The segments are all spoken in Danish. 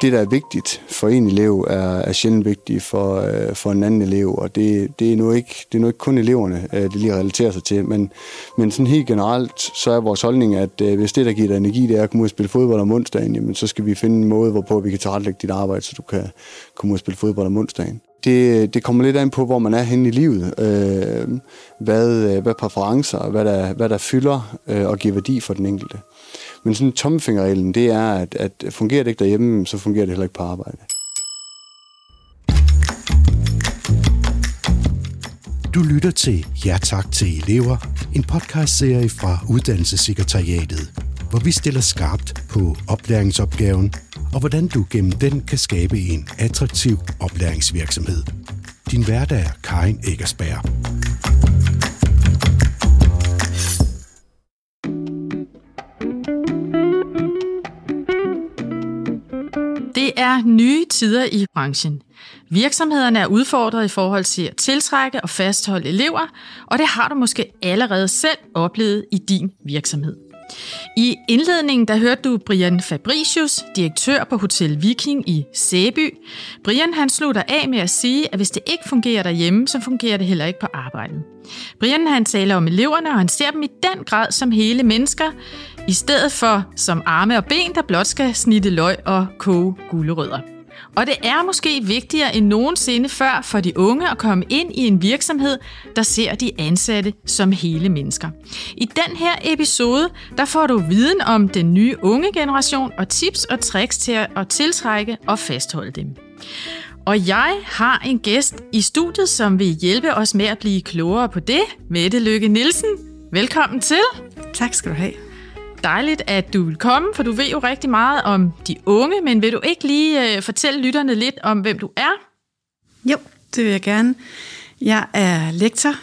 det, der er vigtigt for en elev, er, er sjældent vigtigt for, øh, for en anden elev, og det, det, er nu ikke, det er nu ikke kun eleverne, øh, det lige relaterer sig til, men, men sådan helt generelt, så er vores holdning, at øh, hvis det, der giver dig energi, det er at komme ud og spille fodbold om onsdagen, jamen, så skal vi finde en måde, hvorpå vi kan tilrettelægge dit arbejde, så du kan komme ud og spille fodbold om onsdagen. Det, det kommer lidt an på, hvor man er henne i livet, øh, hvad, øh, hvad præferencer, hvad der, hvad der fylder øh, og giver værdi for den enkelte. Men sådan tommelfingerreglen, det er, at, at fungerer det ikke derhjemme, så fungerer det heller ikke på arbejde. Du lytter til Ja tak til elever, en podcastserie fra Uddannelsessekretariatet, hvor vi stiller skarpt på oplæringsopgaven og hvordan du gennem den kan skabe en attraktiv oplæringsvirksomhed. Din hverdag er Karin Eggersberg. Er nye tider i branchen. Virksomhederne er udfordret i forhold til at tiltrække og fastholde elever, og det har du måske allerede selv oplevet i din virksomhed. I indledningen der hørte du Brian Fabricius, direktør på Hotel Viking i Sæby. Brian han slutter af med at sige, at hvis det ikke fungerer derhjemme, så fungerer det heller ikke på arbejdet. Brian han taler om eleverne, og han ser dem i den grad som hele mennesker, i stedet for som arme og ben, der blot skal snitte løg og koge gulerødder. Og det er måske vigtigere end nogensinde før for de unge at komme ind i en virksomhed, der ser de ansatte som hele mennesker. I den her episode, der får du viden om den nye unge generation og tips og tricks til at tiltrække og fastholde dem. Og jeg har en gæst i studiet, som vil hjælpe os med at blive klogere på det. Mette Lykke Nielsen, velkommen til. Tak skal du have. Dejligt, at du vil komme, for du ved jo rigtig meget om de unge, men vil du ikke lige øh, fortælle lytterne lidt om, hvem du er? Jo, det vil jeg gerne. Jeg er lektor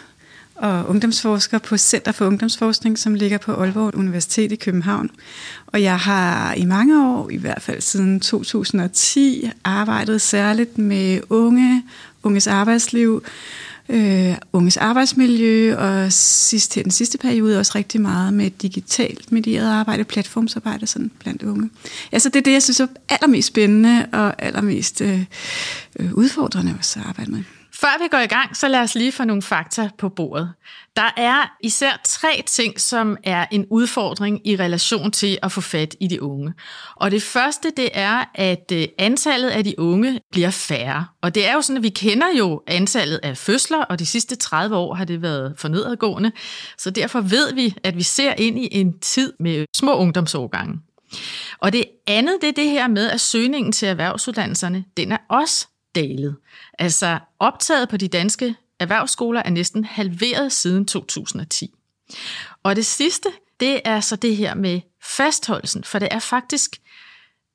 og ungdomsforsker på Center for Ungdomsforskning, som ligger på Aalborg Universitet i København. Og jeg har i mange år, i hvert fald siden 2010, arbejdet særligt med unge, unges arbejdsliv, øh, unges arbejdsmiljø, og sidst til den sidste periode også rigtig meget med digitalt medieret arbejde, platformsarbejde sådan blandt unge. Altså det er det, jeg synes er allermest spændende og allermest øh, øh udfordrende også at arbejde med. Før vi går i gang, så lad os lige få nogle fakta på bordet. Der er især tre ting, som er en udfordring i relation til at få fat i de unge. Og det første, det er, at øh, antallet af de unge bliver færre. Og det er jo sådan, at vi kender jo antallet af fødsler, og de sidste 30 år har det været for nedadgående. Så derfor ved vi, at vi ser ind i en tid med små ungdomsårgange. Og det andet, det er det her med, at søgningen til erhvervsuddannelserne, den er også dalet. Altså optaget på de danske erhvervsskoler er næsten halveret siden 2010. Og det sidste, det er så det her med fastholdelsen, for det er faktisk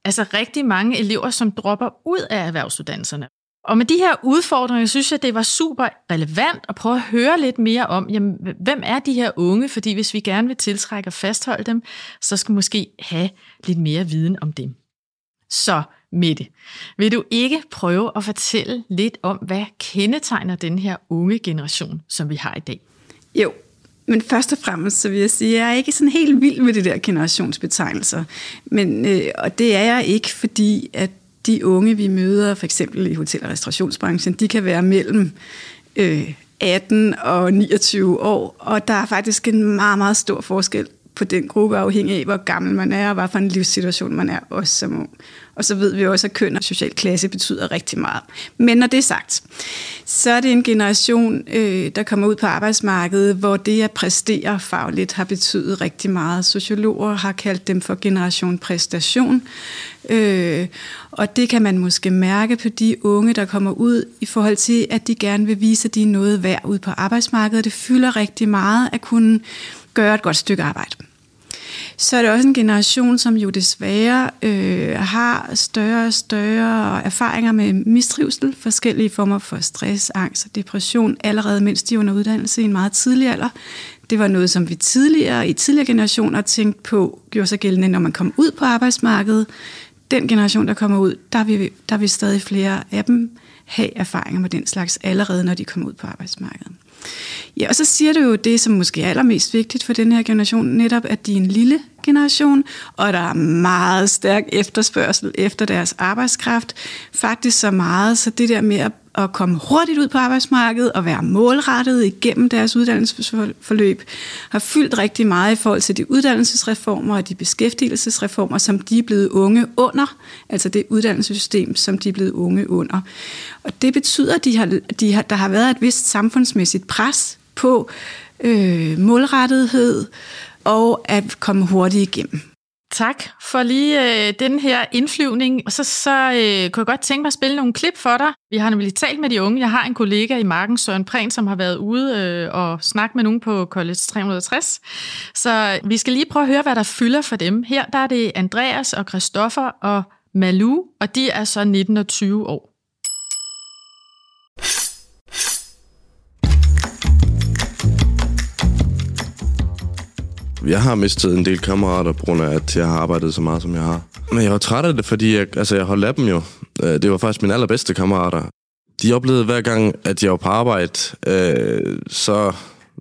altså rigtig mange elever, som dropper ud af erhvervsuddannelserne. Og med de her udfordringer, synes jeg, det var super relevant at prøve at høre lidt mere om, jamen, hvem er de her unge? Fordi hvis vi gerne vil tiltrække og fastholde dem, så skal vi måske have lidt mere viden om dem. Så Mette, vil du ikke prøve at fortælle lidt om, hvad kendetegner den her unge generation, som vi har i dag? Jo, men først og fremmest så vil jeg sige, at jeg er ikke sådan helt vild med det der generationsbetegnelser. Men, øh, og det er jeg ikke, fordi at de unge, vi møder, for eksempel i hotel- og restaurationsbranchen, de kan være mellem øh, 18 og 29 år, og der er faktisk en meget, meget stor forskel på den gruppe, afhængig af, hvor gammel man er, og hvad for en livssituation man er, også som ung. Og så ved vi også, at køn og social klasse betyder rigtig meget. Men når det er sagt, så er det en generation, øh, der kommer ud på arbejdsmarkedet, hvor det at præstere fagligt har betydet rigtig meget. Sociologer har kaldt dem for generation præstation. Øh, og det kan man måske mærke på de unge, der kommer ud i forhold til, at de gerne vil vise, at de er noget værd ud på arbejdsmarkedet. Det fylder rigtig meget at kunne gøre et godt stykke arbejde så er det også en generation, som jo desværre øh, har større og større erfaringer med mistrivsel, forskellige former for stress, angst og depression, allerede mens de er under uddannelse i en meget tidlig alder. Det var noget, som vi tidligere, i tidligere generationer tænkte på, gjorde sig gældende, når man kom ud på arbejdsmarkedet. Den generation, der kommer ud, der vil, der vil stadig flere af dem have erfaringer med den slags allerede, når de kommer ud på arbejdsmarkedet. Ja, og så siger du jo det, som måske er allermest vigtigt for den her generation, netop at de er en lille generation, og der er meget stærk efterspørgsel efter deres arbejdskraft. Faktisk så meget, så det der med at at komme hurtigt ud på arbejdsmarkedet og være målrettet igennem deres uddannelsesforløb, har fyldt rigtig meget i forhold til de uddannelsesreformer og de beskæftigelsesreformer, som de er blevet unge under, altså det uddannelsessystem, som de er blevet unge under. Og det betyder, at de har, de har, der har været et vist samfundsmæssigt pres på øh, målrettethed og at komme hurtigt igennem. Tak for lige øh, den her indflyvning. Og så, så øh, kunne jeg godt tænke mig at spille nogle klip for dig. Vi har nemlig talt med de unge. Jeg har en kollega i Marken, Søren Prehn, som har været ude øh, og snakket med nogen på College 360. Så øh, vi skal lige prøve at høre, hvad der fylder for dem. Her der er det Andreas og Christoffer og Malu, og de er så 19 og 20 år. Jeg har mistet en del kammerater, på grund af, at jeg har arbejdet så meget, som jeg har. Men jeg var træt af det, fordi jeg, altså, jeg holdt af dem jo. Øh, det var faktisk mine allerbedste kammerater. De oplevede hver gang, at jeg var på arbejde, øh, så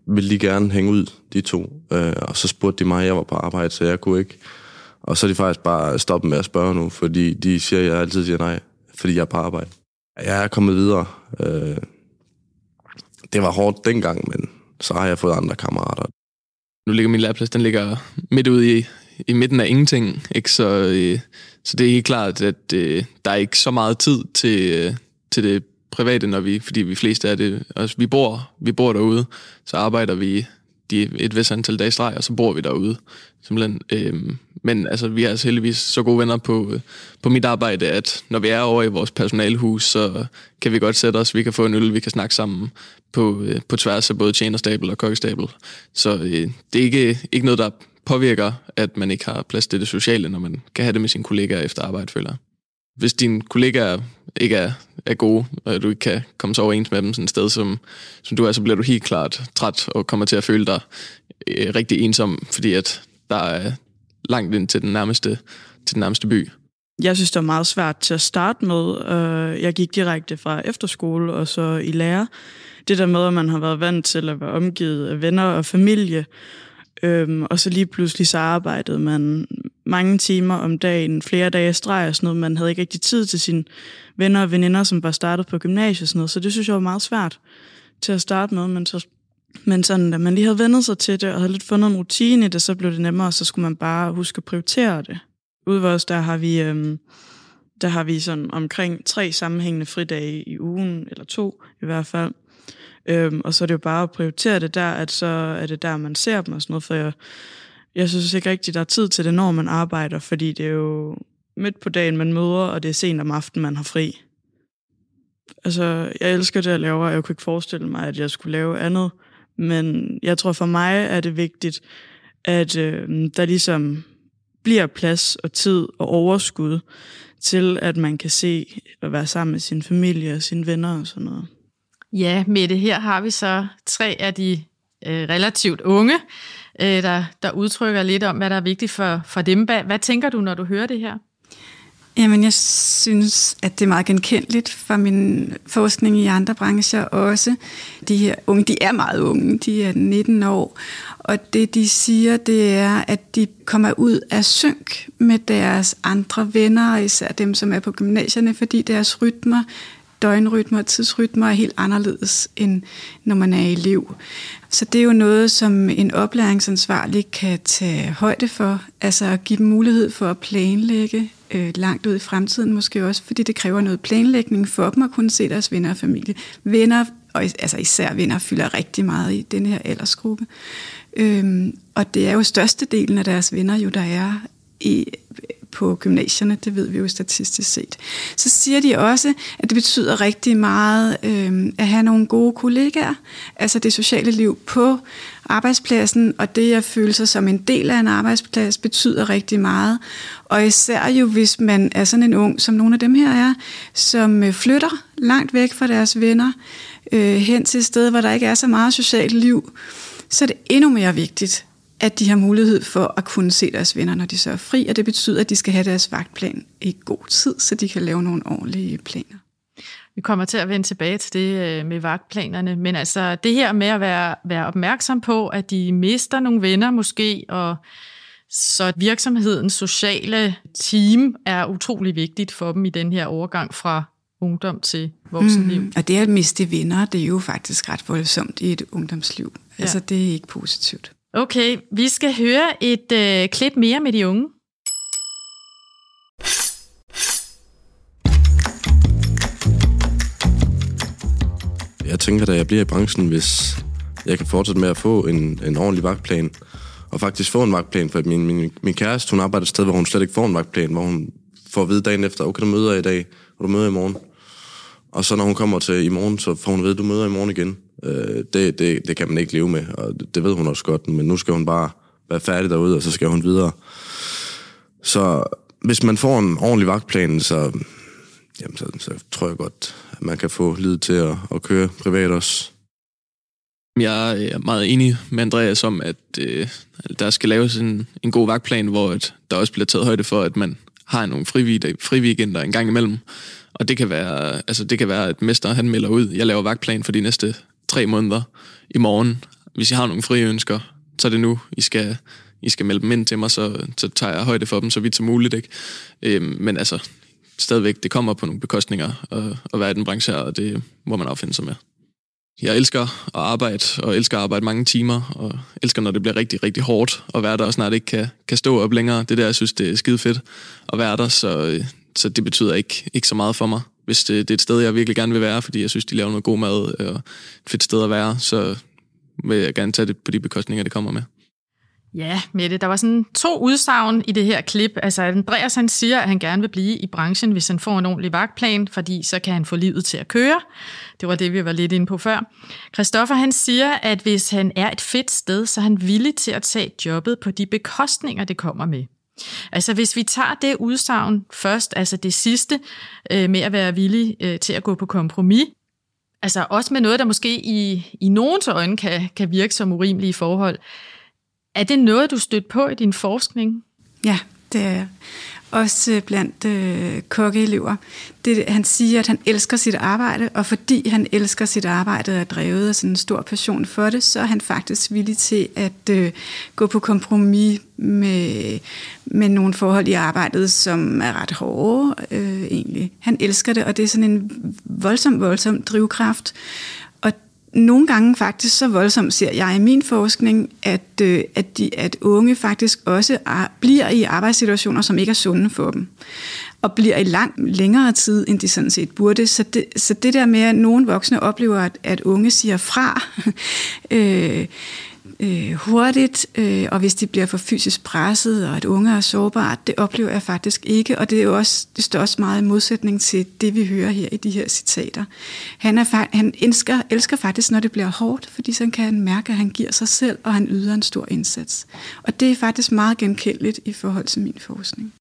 ville de gerne hænge ud, de to. Øh, og så spurgte de mig, at jeg var på arbejde, så jeg kunne ikke. Og så er de faktisk bare stoppet med at spørge nu, fordi de siger, at jeg altid siger nej, fordi jeg er på arbejde. Jeg er kommet videre. Øh, det var hårdt dengang, men så har jeg fået andre kammerater. Nu ligger min læreplads, den ligger midt ude i, i midten af ingenting, ikke? Så, øh, så det er helt klart, at øh, der er ikke så meget tid til, øh, til det private, når vi, fordi vi fleste er det, altså vi bor, vi bor derude, så arbejder vi de, et vis antal dage streg, og så bor vi derude. Simpelthen. Øhm, men altså, vi er altså heldigvis så gode venner på, øh, på mit arbejde, at når vi er over i vores personalhus, så kan vi godt sætte os, vi kan få en øl, vi kan snakke sammen på, øh, på tværs af både tjenerstabel og kokkestabel. Så øh, det er ikke, ikke noget, der påvirker, at man ikke har plads til det sociale, når man kan have det med sine kollegaer efter arbejde, føler hvis dine kollegaer ikke er, er gode, og du ikke kan komme så overens med dem sådan et sted, som, som du er, så bliver du helt klart træt og kommer til at føle dig øh, rigtig ensom, fordi at der er langt ind til den nærmeste, til den nærmeste by. Jeg synes, det var meget svært til at starte med. Øh, jeg gik direkte fra efterskole og så i lære. Det der med, at man har været vant til at være omgivet af venner og familie, øhm, og så lige pludselig så arbejdede man mange timer om dagen, flere dage streg og sådan noget. Man havde ikke rigtig tid til sine venner og veninder, som var startet på gymnasiet og sådan noget. Så det synes jeg var meget svært til at starte med, men så men sådan, da man lige havde vendet sig til det, og havde lidt fundet en rutine i det, så blev det nemmere, og så skulle man bare huske at prioritere det. Ude ved os, der har vi, øhm, der har vi sådan omkring tre sammenhængende fridage i ugen, eller to i hvert fald. Øhm, og så er det jo bare at prioritere det der, at så er det der, man ser dem og sådan noget, for jeg, jeg synes ikke rigtigt, der er tid til det, når man arbejder, fordi det er jo midt på dagen, man møder, og det er sent om aftenen, man har fri. Altså, jeg elsker det, jeg laver, og jeg kunne ikke forestille mig, at jeg skulle lave andet. Men jeg tror for mig er det vigtigt, at øh, der ligesom bliver plads og tid og overskud til, at man kan se og være sammen med sin familie og sine venner og sådan noget. Ja, med det her har vi så tre af de øh, relativt unge, øh, der, der udtrykker lidt om, hvad der er vigtigt for, for dem. Hvad, hvad tænker du, når du hører det her? Jamen, jeg synes, at det er meget genkendeligt fra min forskning i andre brancher også. De her unge, de er meget unge, de er 19 år, og det de siger, det er, at de kommer ud af synk med deres andre venner, især dem, som er på gymnasierne, fordi deres rytmer døgnrytmer og tidsrytmer er helt anderledes, end når man er elev. Så det er jo noget, som en oplæringsansvarlig kan tage højde for, altså at give dem mulighed for at planlægge øh, langt ud i fremtiden måske også, fordi det kræver noget planlægning for dem at kunne se deres venner og familie. Venner, og altså især venner, fylder rigtig meget i den her aldersgruppe. Øhm, og det er jo størstedelen af deres venner, jo der er i, på gymnasierne, det ved vi jo statistisk set. Så siger de også, at det betyder rigtig meget øh, at have nogle gode kollegaer, altså det sociale liv på arbejdspladsen, og det at føle sig som en del af en arbejdsplads betyder rigtig meget. Og især jo, hvis man er sådan en ung, som nogle af dem her er, som øh, flytter langt væk fra deres venner, øh, hen til et sted, hvor der ikke er så meget socialt liv, så er det endnu mere vigtigt, at de har mulighed for at kunne se deres venner, når de så er fri, og det betyder, at de skal have deres vagtplan i god tid, så de kan lave nogle ordentlige planer. Vi kommer til at vende tilbage til det øh, med vagtplanerne, men altså det her med at være, være opmærksom på, at de mister nogle venner måske, og Så virksomhedens sociale team er utrolig vigtigt for dem i den her overgang fra ungdom til voksenliv. Mm, og det at miste venner, det er jo faktisk ret voldsomt i et ungdomsliv. Ja. Altså, det er ikke positivt. Okay, vi skal høre et øh, klip mere med de unge. Jeg tænker, da jeg bliver i branchen, hvis jeg kan fortsætte med at få en, en ordentlig vagtplan, og faktisk få en vagtplan, for min, min, min kæreste, hun arbejder et sted, hvor hun slet ikke får en vagtplan, hvor hun får at vide dagen efter, okay, du møder i dag, og du møder i morgen. Og så når hun kommer til i morgen, så får hun at vide, du møder i morgen igen. Øh, det, det, det kan man ikke leve med, og det, det ved hun også godt, men nu skal hun bare være færdig derude, og så skal hun videre. Så hvis man får en ordentlig vagtplan, så, jamen, så, så tror jeg godt, at man kan få lid til at, at køre privat også. Jeg øh, er meget enig med Andreas om, at øh, der skal laves en, en god vagtplan, hvor at der også bliver taget højde for, at man har nogle friweekender en gang imellem. Og det kan være, altså det kan være at mester han melder ud, jeg laver vagtplan for de næste tre måneder i morgen. Hvis I har nogle frie ønsker, så er det nu, I skal, I skal melde dem ind til mig, så, så tager jeg højde for dem så vidt som muligt. Ikke? Øhm, men altså, stadigvæk, det kommer på nogle bekostninger at, at være i den branche her, og det må man affinde sig med. Jeg elsker at arbejde, og elsker at arbejde mange timer, og elsker, når det bliver rigtig, rigtig hårdt at være der, og snart ikke kan, kan stå op længere. Det der, jeg synes, det er skide fedt at være der, så, øh, så det betyder ikke, ikke så meget for mig. Hvis det, det er et sted, jeg virkelig gerne vil være, fordi jeg synes, de laver noget god mad, og et fedt sted at være, så vil jeg gerne tage det på de bekostninger, det kommer med. Ja, Mette, der var sådan to udsagn i det her klip. Altså Andreas han siger, at han gerne vil blive i branchen, hvis han får en ordentlig vagtplan, fordi så kan han få livet til at køre. Det var det, vi var lidt inde på før. Christoffer han siger, at hvis han er et fedt sted, så er han villig til at tage jobbet på de bekostninger, det kommer med. Altså hvis vi tager det udsagn først, altså det sidste øh, med at være villig øh, til at gå på kompromis, altså også med noget, der måske i, i nogens øjne kan, kan virke som urimelige forhold, er det noget, du stødt på i din forskning? Ja, det er. Også øh, blandt øh, kokkeelever. Det, han siger, at han elsker sit arbejde, og fordi han elsker sit arbejde og er drevet af sådan en stor passion for det, så er han faktisk villig til at øh, gå på kompromis med, med nogle forhold i arbejdet, som er ret hårde øh, egentlig. Han elsker det, og det er sådan en voldsom, voldsom drivkraft nogle gange faktisk så voldsomt ser jeg i min forskning, at, øh, at, de, at unge faktisk også er, bliver i arbejdssituationer, som ikke er sunde for dem og bliver i lang længere tid, end de sådan set burde. Så det, så det der med, at nogle voksne oplever, at, at unge siger fra, øh, øh, hurtigt, øh, og hvis de bliver for fysisk presset, og at unge er sårbare, det oplever jeg faktisk ikke, og det, er jo også, det står også meget i modsætning til det, vi hører her i de her citater. Han, er, han elsker, elsker faktisk, når det bliver hårdt, fordi så kan han mærke, at han giver sig selv, og han yder en stor indsats. Og det er faktisk meget genkendeligt i forhold til min forskning.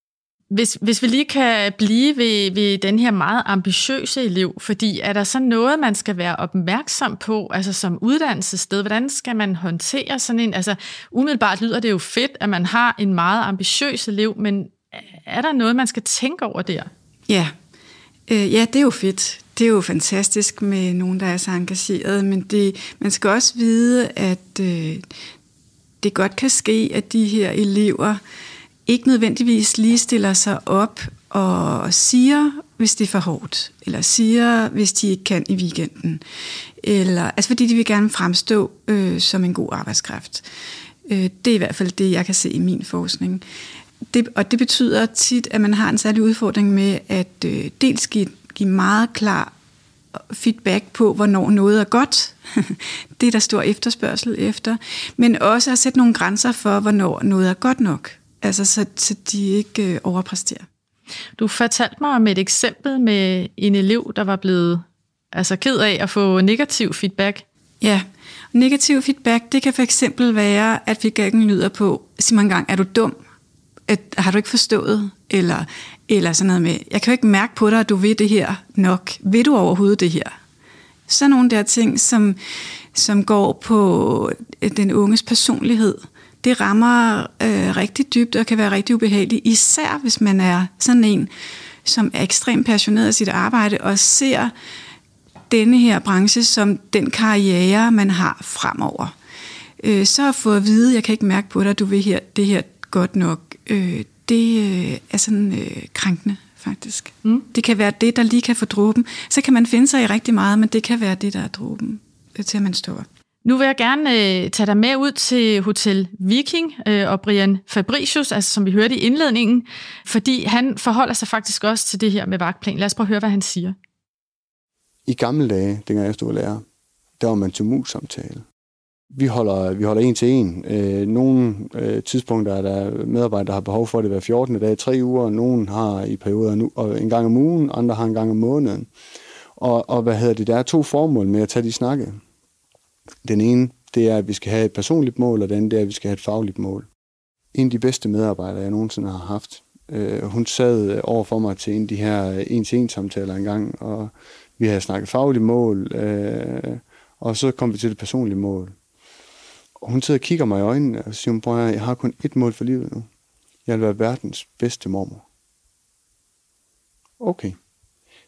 Hvis, hvis vi lige kan blive ved, ved den her meget ambitiøse elev, fordi er der så noget, man skal være opmærksom på, altså som uddannelsessted, hvordan skal man håndtere sådan en, altså umiddelbart lyder det jo fedt, at man har en meget ambitiøs elev, men er der noget, man skal tænke over der? Ja, øh, ja det er jo fedt. Det er jo fantastisk med nogen, der er så engageret, men det, man skal også vide, at øh, det godt kan ske, at de her elever, ikke nødvendigvis lige stiller sig op og siger, hvis det er for hårdt, eller siger, hvis de ikke kan i weekenden, eller, altså fordi de vil gerne fremstå øh, som en god arbejdskraft. Øh, det er i hvert fald det, jeg kan se i min forskning. Det, og det betyder tit, at man har en særlig udfordring med at øh, dels give, give meget klar feedback på, hvornår noget er godt. det er der stor efterspørgsel efter. Men også at sætte nogle grænser for, hvornår noget er godt nok. Altså, så, så de ikke øh, overpræsterer. Du fortalte mig om et eksempel med en elev, der var blevet altså, ked af at få negativ feedback. Ja, negativ feedback, det kan for eksempel være, at feedbacken lyder på, sig mig engang, er du dum? At, har du ikke forstået? Eller, eller sådan noget med, jeg kan jo ikke mærke på dig, at du ved det her nok. Ved du overhovedet det her? Så nogle der ting, som, som går på den unges personlighed det rammer øh, rigtig dybt og kan være rigtig ubehageligt, især hvis man er sådan en, som er ekstremt passioneret af sit arbejde og ser denne her branche som den karriere, man har fremover. Øh, så at få at vide, jeg kan ikke mærke på dig, du vil her, det her godt nok, øh, det øh, er sådan øh, krænkende faktisk. Mm. Det kan være det, der lige kan få dråben. Så kan man finde sig i rigtig meget, men det kan være det, der er dråben, øh, til at man står nu vil jeg gerne øh, tage dig med ud til Hotel Viking øh, og Brian Fabricius, altså som vi hørte i indledningen, fordi han forholder sig faktisk også til det her med vagtplan. Lad os prøve at høre, hvad han siger. I gamle dage, dengang jeg stod lærer, der var man til mus-samtale. Vi holder, vi holder en til en. Øh, nogle øh, tidspunkter er der medarbejdere, der har behov for det hver 14. dag, tre uger. Nogle har i perioder nu, og en gang om ugen, andre har en gang om måneden. Og, og hvad hedder det? Der er to formål med at tage de snakke. Den ene, det er, at vi skal have et personligt mål, og den anden, det er, at vi skal have et fagligt mål. En af de bedste medarbejdere, jeg nogensinde har haft, øh, hun sad øh, over for mig til en af de her øh, en-til-en-samtaler engang, og vi havde snakket fagligt mål, øh, og så kom vi til det personlige mål. Og hun sidder og kigger mig i øjnene og siger, bror, jeg har kun ét mål for livet nu. Jeg vil være verdens bedste mormor. Okay.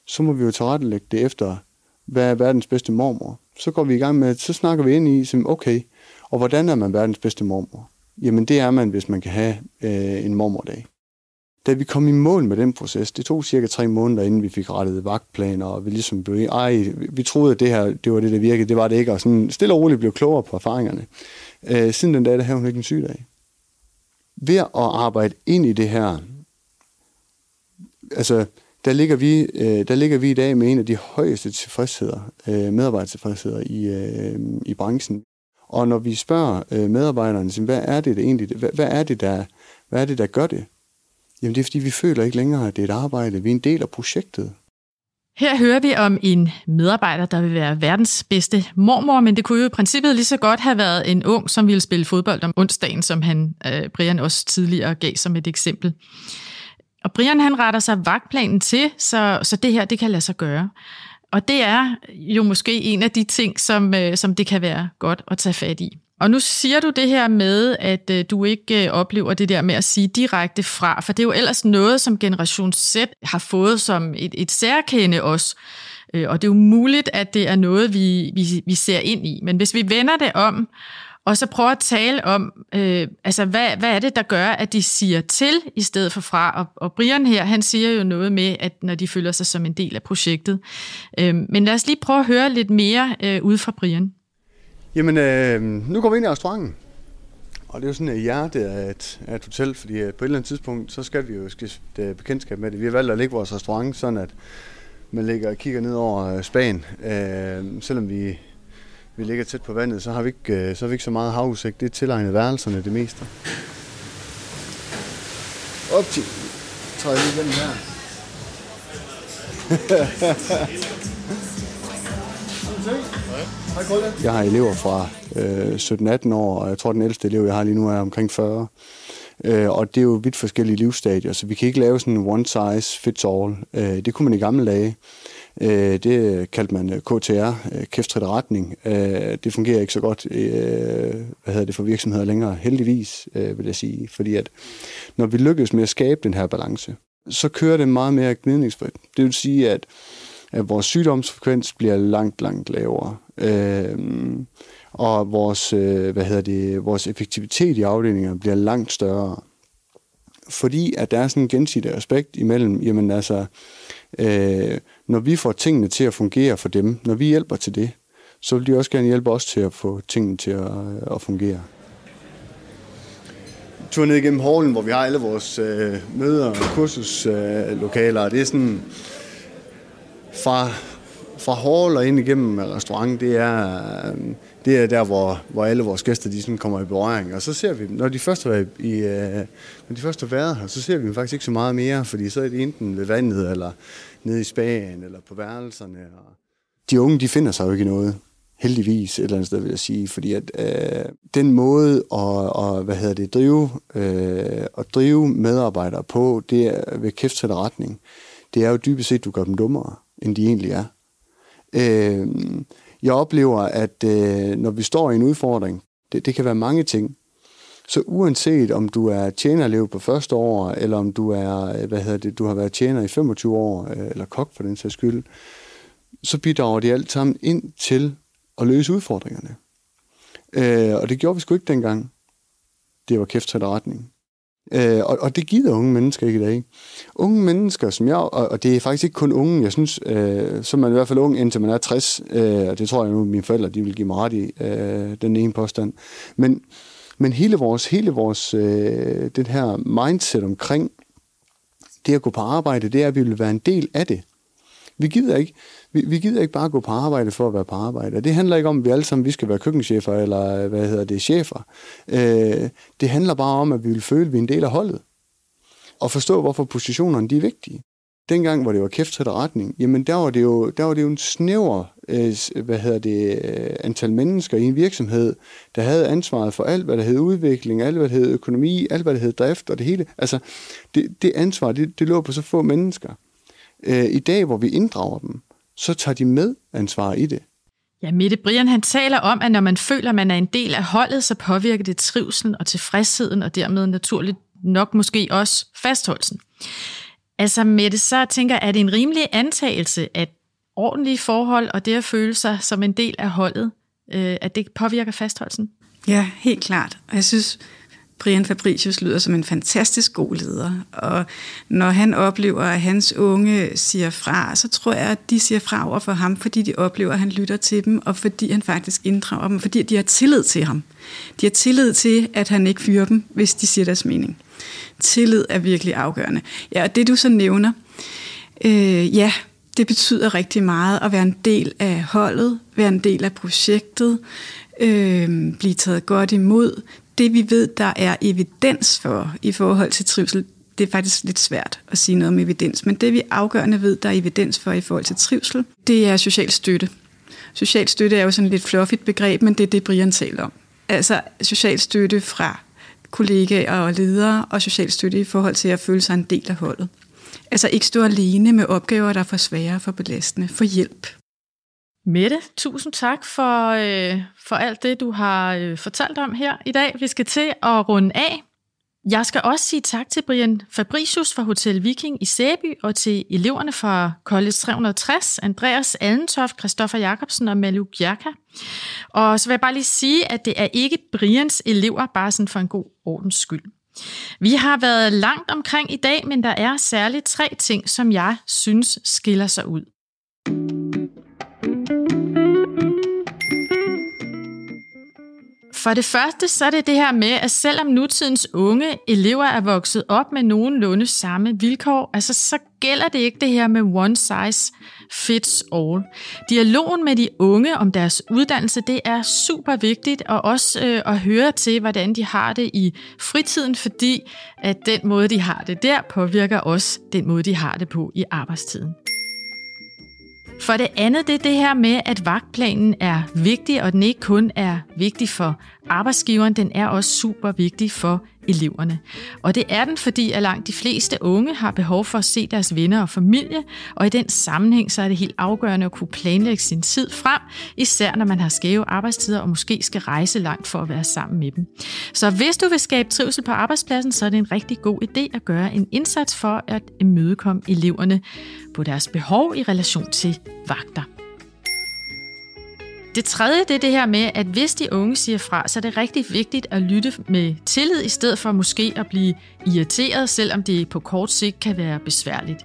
Så må vi jo tilrettelægge det efter, hvad er verdens bedste mormor? Så går vi i gang med, så snakker vi ind i, som, okay, og hvordan er man verdens bedste mormor? Jamen det er man, hvis man kan have øh, en mormordag. Da vi kom i mål med den proces, det tog cirka tre måneder, inden vi fik rettet vagtplaner, og vi ligesom blev, ej, vi troede, at det her, det var det, der virkede, det var det ikke, og sådan stille og roligt blev klogere på erfaringerne. Øh, siden den dag, der havde hun ikke en sygdag. Ved at arbejde ind i det her, altså, der ligger, vi, øh, der ligger vi i dag med en af de højeste tilfredsheder, øh, medarbejdertilfredsheder i, øh, i branchen. Og når vi spørger øh, medarbejderne, hvad er det, det egentlig, hvad, hvad, er det, der, hvad er det, der gør det? Jamen det er, fordi vi føler ikke længere, at det er et arbejde. Vi er en del af projektet. Her hører vi om en medarbejder, der vil være verdens bedste mormor, men det kunne jo i princippet lige så godt have været en ung, som ville spille fodbold om onsdagen, som han, øh, Brian også tidligere gav som et eksempel. Og Brian han retter sig vagtplanen til, så, så det her det kan lade sig gøre. Og det er jo måske en af de ting, som, øh, som det kan være godt at tage fat i. Og nu siger du det her med, at øh, du ikke øh, oplever det der med at sige direkte fra, for det er jo ellers noget, som Generation Z har fået som et, et særkende også. Og det er jo muligt, at det er noget, vi, vi, vi ser ind i. Men hvis vi vender det om, og så prøver at tale om, øh, altså hvad, hvad er det, der gør, at de siger til i stedet for fra. Og, og Brian her, han siger jo noget med, at når de føler sig som en del af projektet. Øh, men lad os lige prøve at høre lidt mere øh, ud fra Brian. Jamen, øh, nu går vi ind i restauranten. Og det er jo sådan et hjerte af et, af et hotel, fordi øh, på et eller andet tidspunkt, så skal vi jo skifte øh, bekendtskab med det. Vi har valgt at lægge vores restaurant sådan, at man ligger og kigger ned over øh, Spanien. Øh, selvom vi, vi ligger tæt på vandet, så har vi ikke, øh, så, har vi ikke så meget havudsigt. Det er tilegnet værelserne det meste. Op til. Træder lige den her. Jeg har elever fra øh, 17-18 år, og jeg tror, den ældste elev, jeg har lige nu, er omkring 40. Øh, og det er jo vidt forskellige livsstadier, så vi kan ikke lave sådan en one size fits all. Øh, det kunne man i gamle dage. Øh, det kaldte man KTR, øh, øh retning. Øh, det fungerer ikke så godt øh, hvad hedder det, for virksomheder længere, heldigvis, øh, vil jeg sige. Fordi at når vi lykkes med at skabe den her balance, så kører det meget mere gnidningsfrit. Det vil sige, at at vores sygdomsfrekvens bliver langt, langt lavere. Øh, og vores, øh, hvad hedder det, vores effektivitet i afdelingerne bliver langt større. Fordi at der er sådan en gensidig aspekt imellem, jamen altså, øh, når vi får tingene til at fungere for dem, når vi hjælper til det, så vil de også gerne hjælpe os til at få tingene til at, at fungere. Tur ned igennem hallen, hvor vi har alle vores øh, møder og kursuslokaler, øh, det er sådan, fra, fra hall og ind igennem restaurant, det er, øh, det er der, hvor, hvor alle vores gæster de sådan kommer i berøring. Og så ser vi når de først har i, øh, når de først har været her, så ser vi dem faktisk ikke så meget mere, fordi så er det enten ved vandet, eller nede i spagen, eller på værelserne. Og de unge, de finder sig jo ikke noget heldigvis et eller andet sted, vil jeg sige, fordi at øh, den måde at, at, hvad hedder det, drive, øh, at drive medarbejdere på, det er ved kæftsætte retning. Det er jo dybest set, du gør dem dummere end de egentlig er. Øh, jeg oplever, at øh, når vi står i en udfordring, det, det kan være mange ting, så uanset om du er tjenerelev på første år, eller om du er, øh, hvad hedder det, du har været tjener i 25 år, øh, eller kok for den sags skyld, så bidrager de alt sammen ind til at løse udfordringerne. Øh, og det gjorde vi sgu ikke dengang. Det var kæft retning. Øh, og, og det gider unge mennesker ikke i dag. Unge mennesker, som jeg, og, og det er faktisk ikke kun unge, jeg synes, øh, så er man i hvert fald ung, indtil man er 60, øh, og det tror jeg nu, mine forældre, de vil give mig ret i, øh, den ene påstand. Men, men hele vores, hele vores øh, det her mindset omkring det at gå på arbejde, det er, at vi vil være en del af det. Vi gider ikke, vi, vi gider ikke bare gå på arbejde for at være på arbejde. det handler ikke om, at vi alle sammen vi skal være køkkenchefer eller hvad hedder det, chefer. Øh, det handler bare om, at vi vil føle, at vi er en del af holdet. Og forstå, hvorfor positionerne de er vigtige. Dengang, hvor det var kæft til retning, jamen der var det jo, der var det jo en snæver øh, hvad hedder det, øh, antal mennesker i en virksomhed, der havde ansvaret for alt, hvad der hed udvikling, alt, hvad der hed økonomi, alt, hvad der hed drift og det hele. Altså, det, det ansvar, det, det lå på så få mennesker. Øh, I dag, hvor vi inddrager dem, så tager de med ansvar i det. Ja, Mette Brian han taler om, at når man føler, at man er en del af holdet, så påvirker det trivselen og tilfredsheden, og dermed naturligt nok måske også fastholdelsen. Altså Mette, så tænker jeg, er det en rimelig antagelse, at ordentlige forhold og det at føle sig som en del af holdet, øh, at det påvirker fastholdelsen? Ja, helt klart. Og jeg synes, Brian Fabricius lyder som en fantastisk god leder, og når han oplever, at hans unge siger fra, så tror jeg, at de siger fra over for ham, fordi de oplever, at han lytter til dem, og fordi han faktisk inddrager dem, fordi de har tillid til ham. De har tillid til, at han ikke fyrer dem, hvis de siger deres mening. Tillid er virkelig afgørende. Ja, og det du så nævner, øh, ja, det betyder rigtig meget at være en del af holdet, være en del af projektet, øh, blive taget godt imod, det vi ved, der er evidens for i forhold til trivsel, det er faktisk lidt svært at sige noget om evidens, men det vi afgørende ved, der er evidens for i forhold til trivsel, det er social støtte. Social støtte er jo sådan et lidt fluffigt begreb, men det er det, Brian taler om. Altså social støtte fra kollegaer og ledere, og social støtte i forhold til at føle sig en del af holdet. Altså ikke stå alene med opgaver, der er for svære for belastende. For hjælp. Mette, tusind tak for, øh, for alt det, du har øh, fortalt om her i dag. Vi skal til at runde af. Jeg skal også sige tak til Brian Fabricius fra Hotel Viking i Sæby og til eleverne fra College 360, Andreas Allentoft, Christoffer Jacobsen og Malu Gjerka. Og så vil jeg bare lige sige, at det er ikke Brians elever, bare sådan for en god ordens skyld. Vi har været langt omkring i dag, men der er særligt tre ting, som jeg synes skiller sig ud. For det første så er det det her med, at selvom nutidens unge elever er vokset op med nogenlunde samme vilkår, altså så gælder det ikke det her med one size fits all. Dialogen med de unge om deres uddannelse, det er super vigtigt, og også øh, at høre til, hvordan de har det i fritiden, fordi at den måde, de har det der, påvirker også den måde, de har det på i arbejdstiden. For det andet, det er det her med, at vagtplanen er vigtig, og den ikke kun er vigtig for arbejdsgiveren, den er også super vigtig for eleverne. Og det er den, fordi at langt de fleste unge har behov for at se deres venner og familie, og i den sammenhæng så er det helt afgørende at kunne planlægge sin tid frem, især når man har skæve arbejdstider og måske skal rejse langt for at være sammen med dem. Så hvis du vil skabe trivsel på arbejdspladsen, så er det en rigtig god idé at gøre en indsats for at imødekomme eleverne på deres behov i relation til vagter. Det tredje det er det her med, at hvis de unge siger fra, så er det rigtig vigtigt at lytte med tillid, i stedet for måske at blive irriteret, selvom det på kort sigt kan være besværligt.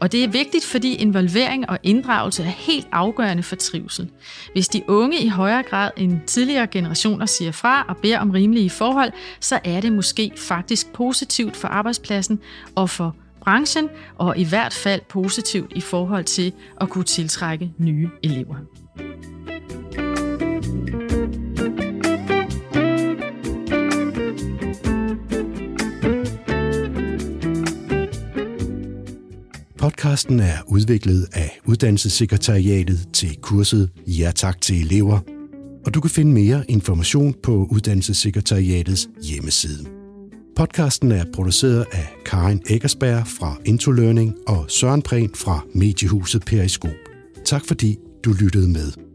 Og det er vigtigt, fordi involvering og inddragelse er helt afgørende for trivsel. Hvis de unge i højere grad end tidligere generationer siger fra og beder om rimelige forhold, så er det måske faktisk positivt for arbejdspladsen og for branchen, og i hvert fald positivt i forhold til at kunne tiltrække nye elever. Podcasten er udviklet af Uddannelsessekretariatet til kurset Ja tak til elever, og du kan finde mere information på Uddannelsessekretariatets hjemmeside. Podcasten er produceret af Karin Eggersberg fra Intolearning og Søren Prehn fra Mediehuset Periskop. Tak fordi du lyttede med.